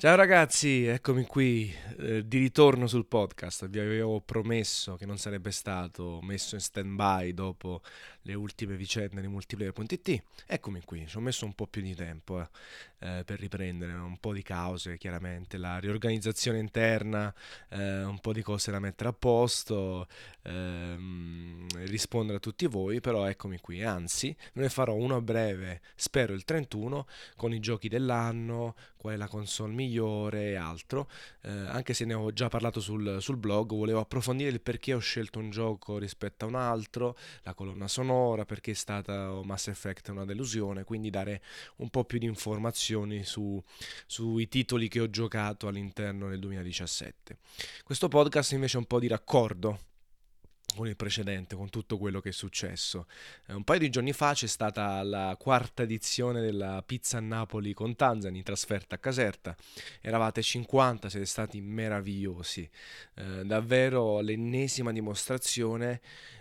Ciao ragazzi, eccomi qui eh, di ritorno sul podcast. Vi avevo promesso che non sarebbe stato messo in stand by dopo le ultime vicende di multiplayer.it. Eccomi qui, ci ho messo un po' più di tempo eh, eh, per riprendere, un po' di cause chiaramente, la riorganizzazione interna, eh, un po' di cose da mettere a posto, ehm, rispondere a tutti voi, però eccomi qui, anzi ne farò uno a breve, spero il 31, con i giochi dell'anno, qual è la console migliore e altro, eh, anche se ne ho già parlato sul, sul blog, volevo approfondire il perché ho scelto un gioco rispetto a un altro, la colonna sonora, sonora, perché è stata Mass Effect una delusione, quindi dare un po' più di informazioni su, sui titoli che ho giocato all'interno del 2017. Questo podcast invece è un po' di raccordo con il precedente, con tutto quello che è successo. Eh, un paio di giorni fa c'è stata la quarta edizione della Pizza Napoli con Tanzani, trasferta a Caserta. Eravate 50, siete stati meravigliosi. Eh, davvero l'ennesima dimostrazione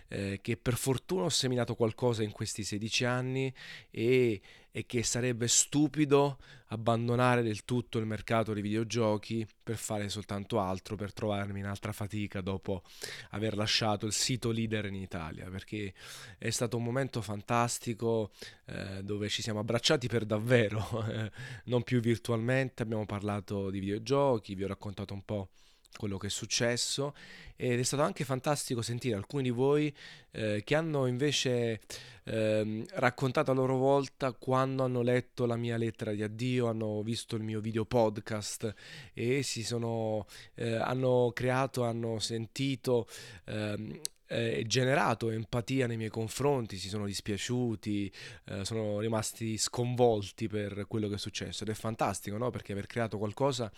eh, che per fortuna ho seminato qualcosa in questi 16 anni e, e, che sarebbe stupido abbandonare del tutto il mercato dei videogiochi per fare soltanto altro, per trovarmi in altra fatica dopo aver lasciato il sito leader in Italia, perché è stato un momento fantastico eh, dove ci siamo abbracciati per davvero, non più virtualmente, abbiamo parlato di videogiochi, vi ho raccontato un po' quello che è successo ed è stato anche fantastico sentire alcuni di voi eh, che hanno invece eh, raccontato a loro volta quando hanno letto la mia lettera di addio, hanno visto il mio video podcast e si sono, eh, hanno creato, hanno sentito ehm, eh, generato empatia nei miei confronti, si sono dispiaciuti, eh, sono rimasti sconvolti per quello che è successo ed è fantastico, no? Perché aver creato qualcosa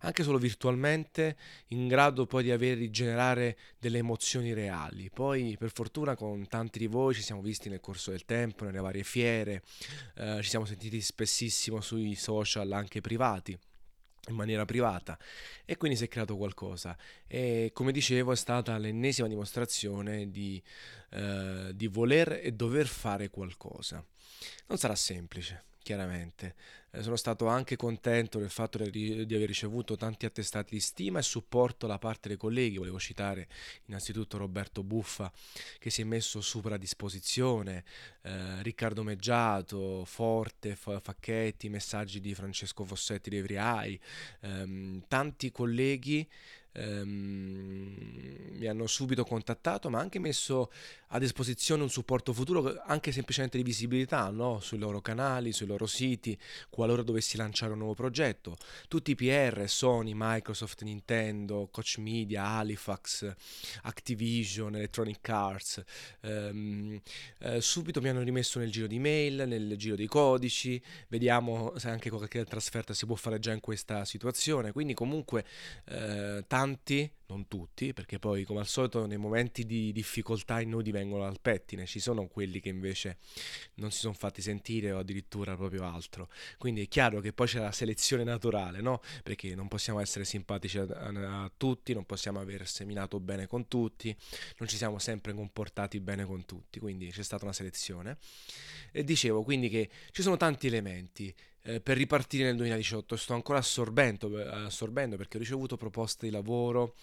anche solo virtualmente in grado poi di aver generare delle emozioni reali. Poi per fortuna con tanti di voi ci siamo visti nel corso del tempo, nelle varie fiere, eh, ci siamo sentiti spessissimo sui social anche privati in maniera privata e quindi si è creato qualcosa e come dicevo è stata l'ennesima dimostrazione di, eh, di voler e dover fare qualcosa. Non sarà semplice, chiaramente. Eh, sono stato anche contento del fatto di, di, aver ricevuto tanti attestati di stima e supporto da parte dei colleghi. Volevo citare innanzitutto Roberto Buffa che si è messo super a disposizione, eh, Riccardo Meggiato, Forte, Facchetti, messaggi di Francesco Fossetti di Evriai, ehm, tanti colleghi ehm, mi hanno subito contattato, ma anche messo a disposizione un supporto futuro, anche semplicemente di visibilità, no? sui loro canali, sui loro siti, qualora dovessi lanciare un nuovo progetto. Tutti i PR, Sony, Microsoft, Nintendo, Coach Media, Halifax, Activision, Electronic Arts, ehm, eh, subito mi hanno rimesso nel giro di mail, nel giro dei codici, vediamo se anche qualche trasferta si può fare già in questa situazione, quindi comunque eh, tanti non tutti, perché poi come al solito nei momenti di difficoltà i nodi vengono al pettine, ci sono quelli che invece non si sono fatti sentire o addirittura proprio altro. Quindi è chiaro che poi c'è la selezione naturale, no? Perché non possiamo essere simpatici a, a, a tutti, non possiamo aver seminato bene con tutti, non ci siamo sempre comportati bene con tutti, quindi c'è stata una selezione. E dicevo quindi che ci sono tanti elementi eh, per ripartire nel 2018. Sto ancora assorbendo, eh, assorbendo, perché ho ricevuto proposte di lavoro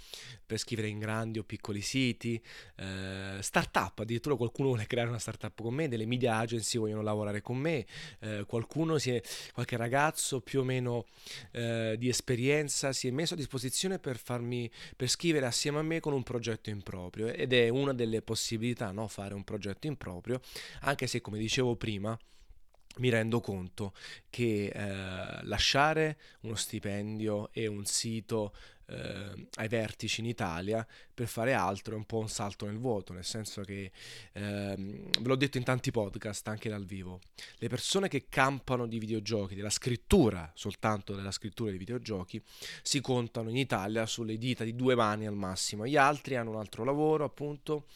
per scrivere in grandi o piccoli siti, eh, startup, addirittura qualcuno vuole creare una startup con me, delle media agency vogliono lavorare con me, eh, qualcuno si è, qualche ragazzo più o meno eh, di esperienza si è messo a disposizione per farmi, per scrivere assieme a me con un progetto in proprio ed è una delle possibilità, no? fare un progetto in proprio, anche se come dicevo prima, mi rendo conto che eh, lasciare uno stipendio e un sito eh, ai vertici in Italia per fare altro è un po' un salto nel vuoto, nel senso che, ehm, ve l'ho detto in tanti podcast, anche dal vivo, le persone che campano di videogiochi, della scrittura, soltanto della scrittura di videogiochi, si contano in Italia sulle dita di due mani al massimo, gli altri hanno un altro lavoro appunto,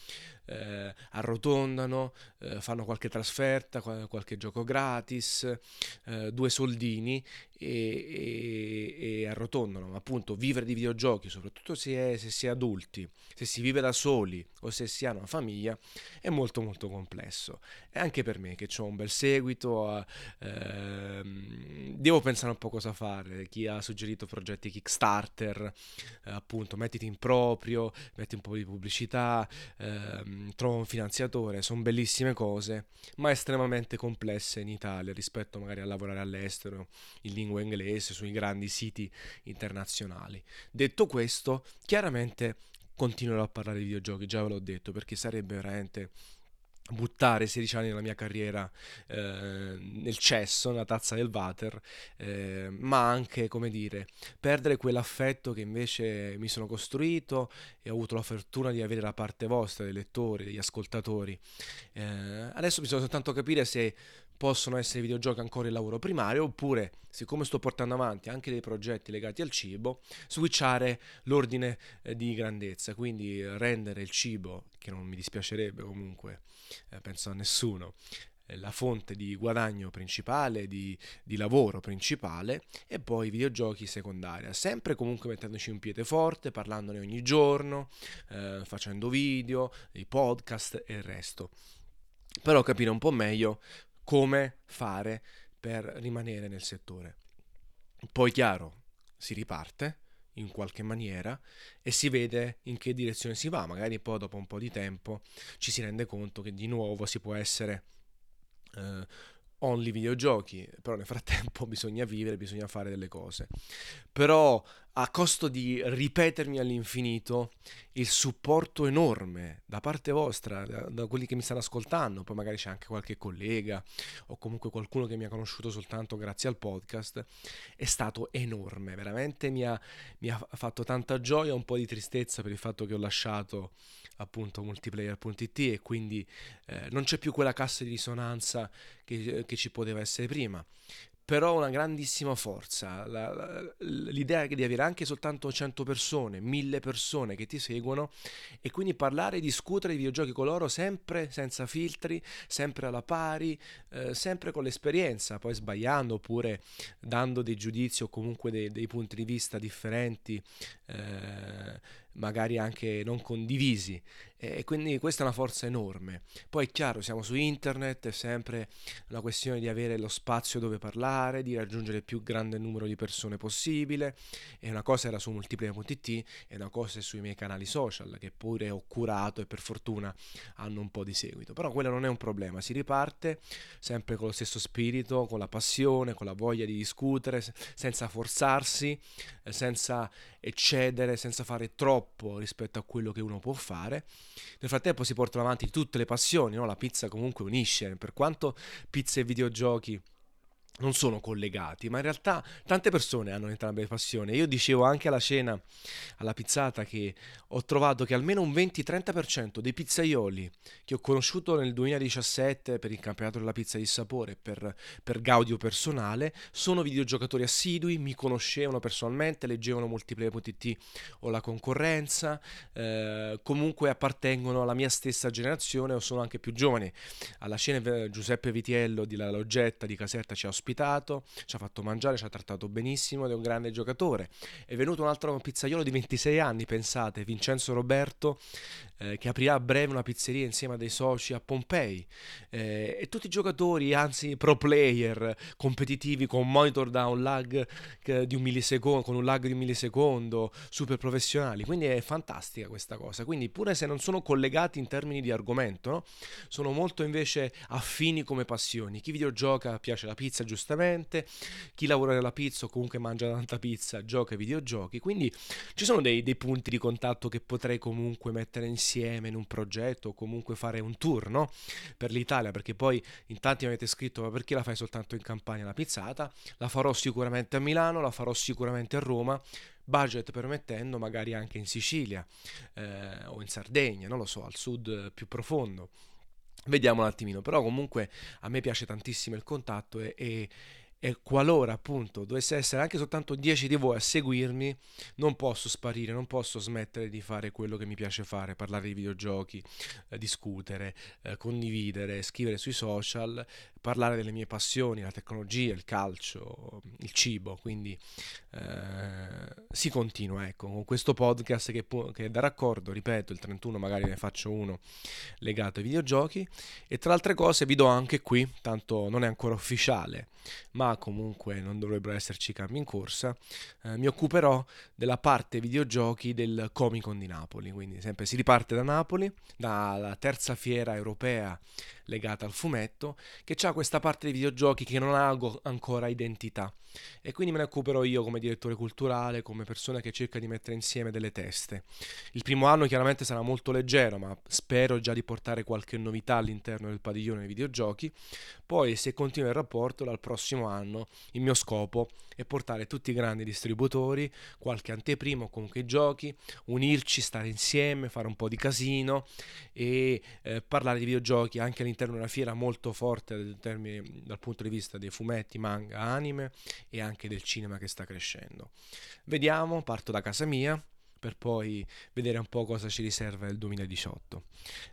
eh, arrotondano, eh, fanno qualche trasferta, qualche gioco gratis, eh, due soldini e, e, e, arrotondano, ma appunto vivere di videogiochi, soprattutto se, è, se si è adulti, se si vive da soli o se si ha una famiglia, è molto molto complesso. E anche per me che ho un bel seguito, ehm, devo pensare un po' cosa fare. Chi ha suggerito progetti Kickstarter, eh, appunto, mettiti in proprio, metti un po' di pubblicità, ehm, trova un finanziatore, sono bellissime cose, ma estremamente complesse in Italia rispetto magari a lavorare all'estero in lingua inglese sui grandi siti internazionali. Detto questo, chiaramente continuerò a parlare di videogiochi, già ve l'ho detto, perché sarebbe veramente buttare 16 anni della mia carriera eh, nel cesso, nella tazza del water, eh, ma anche, come dire, perdere quell'affetto che invece mi sono costruito e ho avuto la fortuna di avere da parte vostra, dei lettori, degli ascoltatori. Eh, adesso bisogna soltanto capire se possono essere i videogiochi ancora il lavoro primario oppure, siccome sto portando avanti anche dei progetti legati al cibo, switchare l'ordine eh, di grandezza, quindi rendere il cibo, che non mi dispiacerebbe comunque, eh, penso a nessuno, eh, la fonte di guadagno principale, di, di, lavoro principale e poi i videogiochi secondaria, sempre comunque mettendoci un piede forte, parlandone ogni giorno, eh, facendo video, i podcast e il resto. Però capire un po' meglio come fare per rimanere nel settore. Poi chiaro, si riparte in qualche maniera e si vede in che direzione si va, magari poi dopo un po' di tempo ci si rende conto che di nuovo si può essere eh, only videogiochi, però nel frattempo bisogna vivere, bisogna fare delle cose. Però a costo di ripetermi all'infinito il supporto enorme da parte vostra, da, da, quelli che mi stanno ascoltando, poi magari c'è anche qualche collega o comunque qualcuno che mi ha conosciuto soltanto grazie al podcast, è stato enorme, veramente mi ha, mi ha fatto tanta gioia, un po' di tristezza per il fatto che ho lasciato appunto multiplayer.it e quindi eh, non c'è più quella cassa di risonanza che, che ci poteva essere prima però una grandissima forza. La, la, l'idea di avere anche soltanto 100 persone, 1000 persone che ti seguono e quindi parlare e discutere di videogiochi con loro sempre senza filtri, sempre alla pari, eh, sempre con l'esperienza, poi sbagliando oppure dando dei giudizi o comunque dei, dei punti di vista differenti. Eh, magari anche non condivisi e quindi questa è una forza enorme. Poi è chiaro, siamo su internet, è sempre una questione di avere lo spazio dove parlare, di raggiungere il più grande numero di persone possibile e una cosa era su multiplayer.it e una cosa è sui miei canali social che pure ho curato e per fortuna hanno un po' di seguito. Però quello non è un problema, si riparte sempre con lo stesso spirito, con la passione, con la voglia di discutere, senza forzarsi, senza eccedere, senza fare troppo rispetto a quello che uno può fare. Nel frattempo si portano avanti tutte le passioni, no? la pizza comunque unisce, per quanto pizza e videogiochi non sono collegati, ma in realtà tante persone hanno entrambe le passioni. Io dicevo anche alla cena, alla pizzata, che ho trovato che almeno un 20-30% dei pizzaioli che ho conosciuto nel 2017 per il campionato della pizza di sapore, per, per gaudio personale, sono videogiocatori assidui, mi conoscevano personalmente, leggevano multiplayer.it o la concorrenza, eh, comunque appartengono alla mia stessa generazione o sono anche più giovani. Alla cena Giuseppe Vitiello di La Loggetta di Caserta ci ha ospitato ospitato, ci ha fatto mangiare, ci ha trattato benissimo ed è un grande giocatore. È venuto un altro pizzaiolo di 26 anni, pensate, Vincenzo Roberto, eh, che aprirà a breve una pizzeria insieme a dei soci a Pompei. Eh, e tutti i giocatori, anzi pro player, competitivi con monitor da un lag di un millisecondo, con un lag di un millisecondo, super professionali. Quindi è fantastica questa cosa. Quindi pure se non sono collegati in termini di argomento, no? sono molto invece affini come passioni. Chi videogioca piace la pizza, giustamente, chi lavora nella pizza o comunque mangia tanta pizza, gioca ai videogiochi. Quindi ci sono dei, dei punti di contatto che potrei comunque mettere insieme in un progetto o comunque fare un tour no? per l'Italia, perché poi in tanti mi avete scritto ma perché la fai soltanto in campagna la pizzata? La farò sicuramente a Milano, la farò sicuramente a Roma, budget permettendo magari anche in Sicilia eh, o in Sardegna, non lo so, al sud più profondo. Vediamo un attimino, però comunque a me piace tantissimo il contatto e, e e qualora appunto dovesse essere anche soltanto 10 di voi a seguirmi, non posso sparire, non posso smettere di fare quello che mi piace fare, parlare di videogiochi, eh, discutere, eh, condividere, scrivere sui social, parlare delle mie passioni, la tecnologia, il calcio, il cibo, quindi eh, si continua ecco, con questo podcast che, che è da raccordo, ripeto, il 31 magari ne faccio uno legato ai videogiochi. E tra altre cose vi do anche qui, tanto non è ancora ufficiale, ma comunque non dovrebbero esserci cambi in corsa, eh, mi occuperò della parte videogiochi del Comic Con di Napoli, quindi sempre si riparte da Napoli, dalla terza fiera europea legata al fumetto, che ha questa parte dei videogiochi che non ha ancora identità e quindi me ne occuperò io come direttore culturale, come persona che cerca di mettere insieme delle teste. Il primo anno chiaramente sarà molto leggero, ma spero già di portare qualche novità all'interno del padiglione dei videogiochi. Poi se continua il rapporto dal prossimo anno il mio scopo è portare tutti i grandi distributori, qualche anteprimo, comunque i giochi, unirci, stare insieme, fare un po' di casino e eh, parlare di videogiochi anche all'interno di una fiera molto forte termine, dal punto di vista dei fumetti, manga, anime e anche del cinema che sta crescendo. Vediamo, parto da casa mia per poi vedere un po' cosa ci riserva il 2018.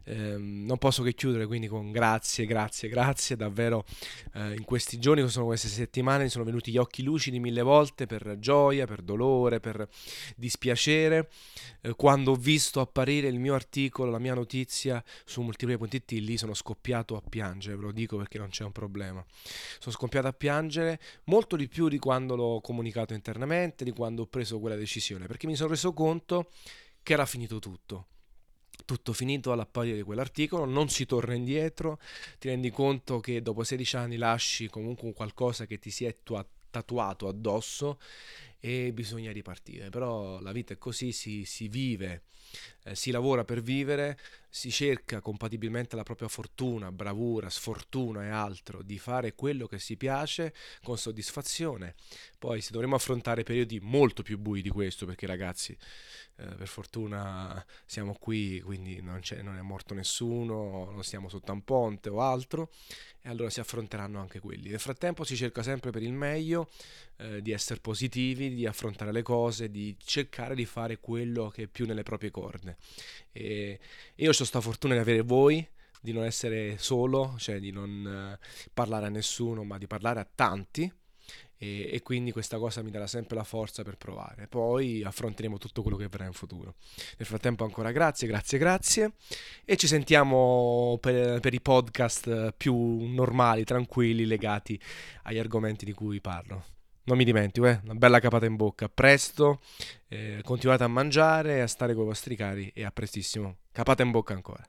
Eh, non posso che chiudere quindi con grazie, grazie, grazie, davvero eh, in questi giorni, sono queste settimane, mi sono venuti gli occhi lucidi mille volte per gioia, per dolore, per dispiacere. Eh, quando ho visto apparire il mio articolo, la mia notizia su multiplayer.it, lì sono scoppiato a piangere, ve lo dico perché non c'è un problema. Sono scoppiato a piangere molto di più di quando l'ho comunicato internamente, di quando ho preso quella decisione, perché mi sono reso conto conto che era finito tutto. Tutto finito all'apparire di quell'articolo, non si torna indietro, ti rendi conto che dopo 16 anni lasci comunque qualcosa che ti si è tatuato addosso e bisogna ripartire. Però la vita è così, si, si vive, eh, si lavora per vivere, si cerca compatibilmente alla propria fortuna, bravura, sfortuna e altro di fare quello che si piace con soddisfazione. Poi se dovremo affrontare periodi molto più bui di questo, perché ragazzi, eh, per fortuna siamo qui, quindi non, non, è morto nessuno, non stiamo sotto un ponte o altro, e allora si affronteranno anche quelli. Nel frattempo si cerca sempre per il meglio, eh, di essere positivi, di affrontare le cose, di cercare di fare quello che è più nelle proprie corde. E io ho questa fortuna di avere voi, di non essere solo, cioè di non eh, parlare a nessuno, ma di parlare a tanti. E, e, quindi questa cosa mi darà sempre la forza per provare. Poi affronteremo tutto quello che verrà in futuro. Nel frattempo ancora grazie, grazie, grazie e ci sentiamo per, per i podcast più normali, tranquilli, legati agli argomenti di cui parlo non mi dimentico, eh, una bella capata in bocca. Presto, eh, continuate a mangiare, a stare con i vostri cari e a prestissimo. Capata in bocca ancora.